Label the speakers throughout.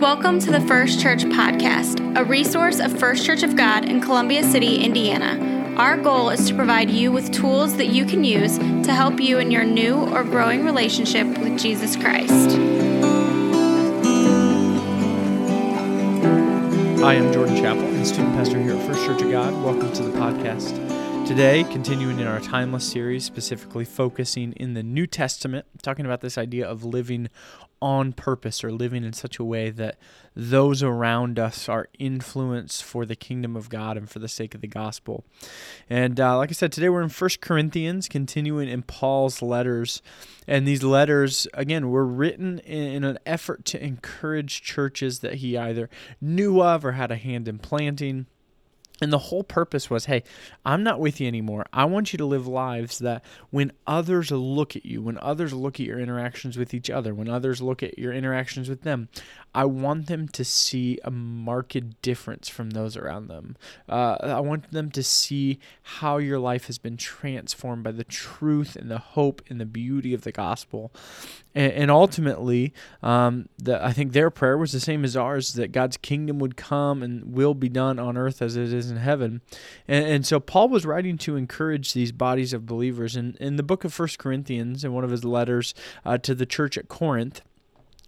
Speaker 1: Welcome to the First Church Podcast, a resource of First Church of God in Columbia City, Indiana. Our goal is to provide you with tools that you can use to help you in your new or growing relationship with Jesus Christ.
Speaker 2: Hi, I'm Jordan Chappell, and student pastor here at First Church of God. Welcome to the podcast. Today, continuing in our timeless series, specifically focusing in the New Testament, talking about this idea of living on purpose or living in such a way that those around us are influenced for the kingdom of God and for the sake of the gospel. And uh, like I said, today we're in First Corinthians, continuing in Paul's letters. And these letters, again, were written in, in an effort to encourage churches that he either knew of or had a hand in planting and the whole purpose was hey, I'm not with you anymore. I want you to live lives that when others look at you, when others look at your interactions with each other, when others look at your interactions with them, I want them to see a marked difference from those around them. Uh, I want them to see how your life has been transformed by the truth and the hope and the beauty of the gospel. And, and ultimately, um, the, I think their prayer was the same as ours that God's kingdom would come and will be done on earth as it is in heaven. And, and so Paul was writing to encourage these bodies of believers. In, in the book of First Corinthians, in one of his letters uh, to the church at Corinth,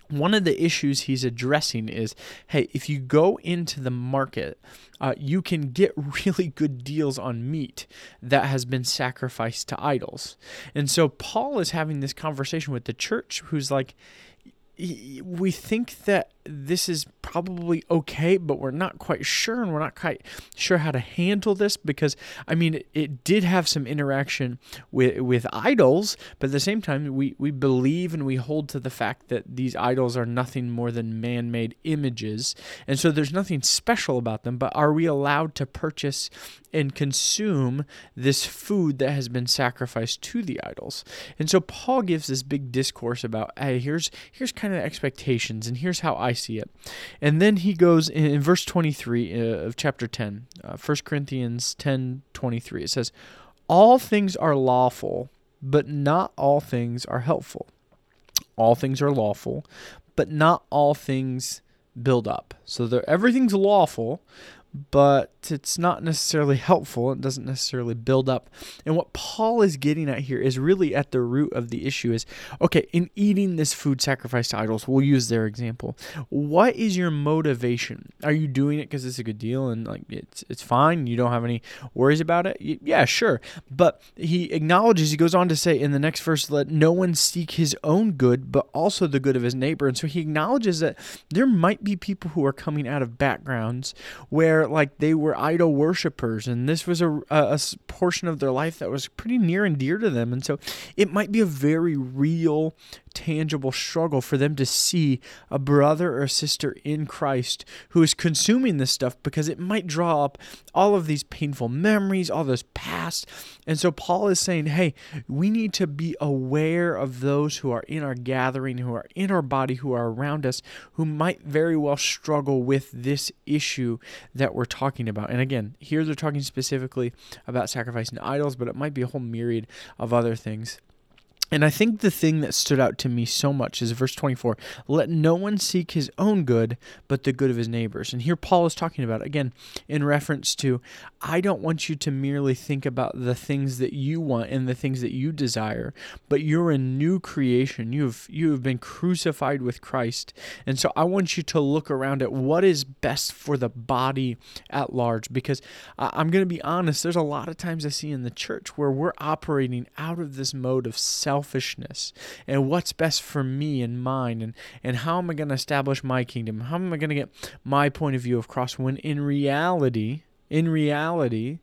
Speaker 2: one of the issues he's addressing is hey, if you go into the market, uh, you can get really good deals on meat that has been sacrificed to idols. And so Paul is having this conversation with the church who's like, we think that this is probably okay, but we're not quite sure, and we're not quite sure how to handle this because I mean it, did have some interaction with with idols, but at the same time we we believe and we hold to the fact that these idols are nothing more than man-made images, and so there's nothing special about them. But are we allowed to purchase and consume this food that has been sacrificed to the idols? And so Paul gives this big discourse about hey here's here's kind of expectations and here's how I see it. And then he goes in, in verse 23 uh, of chapter 10, uh, 1 Corinthians 10 23. It says, All things are lawful, but not all things are helpful. All things are lawful, but not all things build up. So everything's lawful, but it's not necessarily helpful. It doesn't necessarily build up. And what Paul is getting at here is really at the root of the issue is okay, in eating this food sacrificed to idols, we'll use their example. What is your motivation? Are you doing it because it's a good deal and like it's it's fine, you don't have any worries about it? Yeah, sure. But he acknowledges, he goes on to say in the next verse, let no one seek his own good, but also the good of his neighbor. And so he acknowledges that there might be people who are coming out of backgrounds where like they were idol worshippers, and this was a, a, a portion of their life that was pretty near and dear to them. And so it might be a very real tangible struggle for them to see a brother or sister in Christ who is consuming this stuff because it might draw up all of these painful memories, all those past. And so Paul is saying, hey, we need to be aware of those who are in our gathering, who are in our body, who are around us, who might very well struggle with this issue that we're talking about. And again, here they're talking specifically about sacrificing idols, but it might be a whole myriad of other things. And I think the thing that stood out to me so much is verse 24 let no one seek his own good, but the good of his neighbors. And here Paul is talking about, again, in reference to, I don't want you to merely think about the things that you want and the things that you desire, but you're a new creation. You've, you have been crucified with Christ. And so I want you to look around at what is best for the body at large. Because I'm going to be honest, there's a lot of times I see in the church where we're operating out of this mode of self selfishness and what's best for me and mine and, and how am I going to establish my kingdom? How am I going to get my point of view across when in reality, in reality,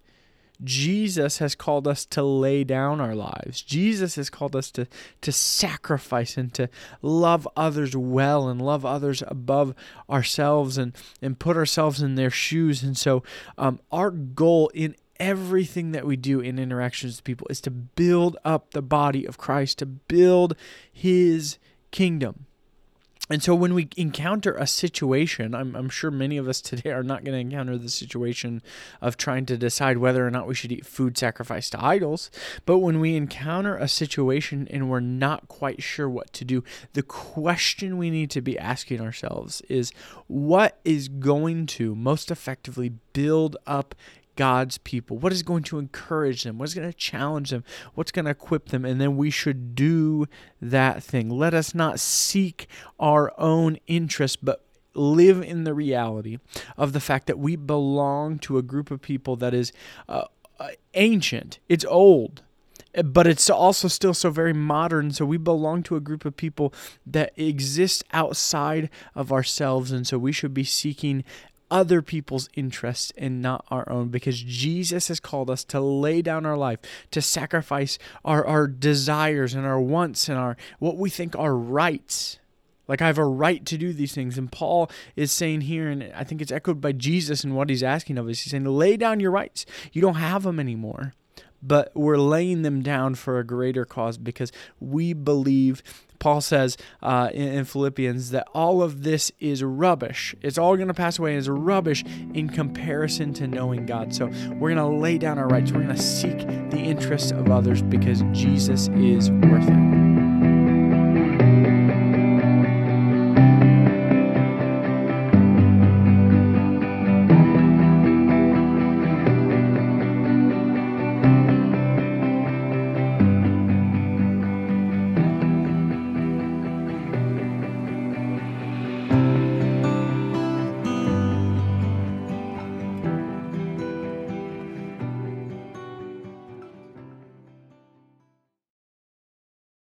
Speaker 2: Jesus has called us to lay down our lives. Jesus has called us to, to sacrifice and to love others well and love others above ourselves and, and put ourselves in their shoes. And so, um, our goal in everything that we do in interactions with people is to build up the body of Christ, to build his kingdom. and so when we encounter a situation, I'm, I'm sure many of us today are not going to encounter the situation of trying to decide whether or not we should eat food sacrificed to idols. But when we encounter a situation and we're not quite sure what to do, the question we need to be asking ourselves is what is going to most effectively build up God's people? What is going to encourage them? What's going to challenge them? What's going to equip them? And then we should do that thing. Let us not seek our own interest, but live in the reality of the fact that we belong to a group of people that is uh, uh ancient, it's old. But it's also still so very modern. So we belong to a group of people that exist outside of ourselves. And so we should be seeking other people's interests and not our own because Jesus has called us to lay down our life, to sacrifice our, our desires and our wants and our what we think are rights. Like I have a right to do these things. And Paul is saying here, and I think it's echoed by Jesus in what he's asking of us. He's saying, lay down your rights. You don't have them anymore but we're laying them down for a greater cause because we believe. Paul says uh, in, in, Philippians that all of this is rubbish. It's all going to pass away as rubbish in comparison to knowing God. So we're going to lay down our rights. We're going to seek the interests of others because Jesus is worth it.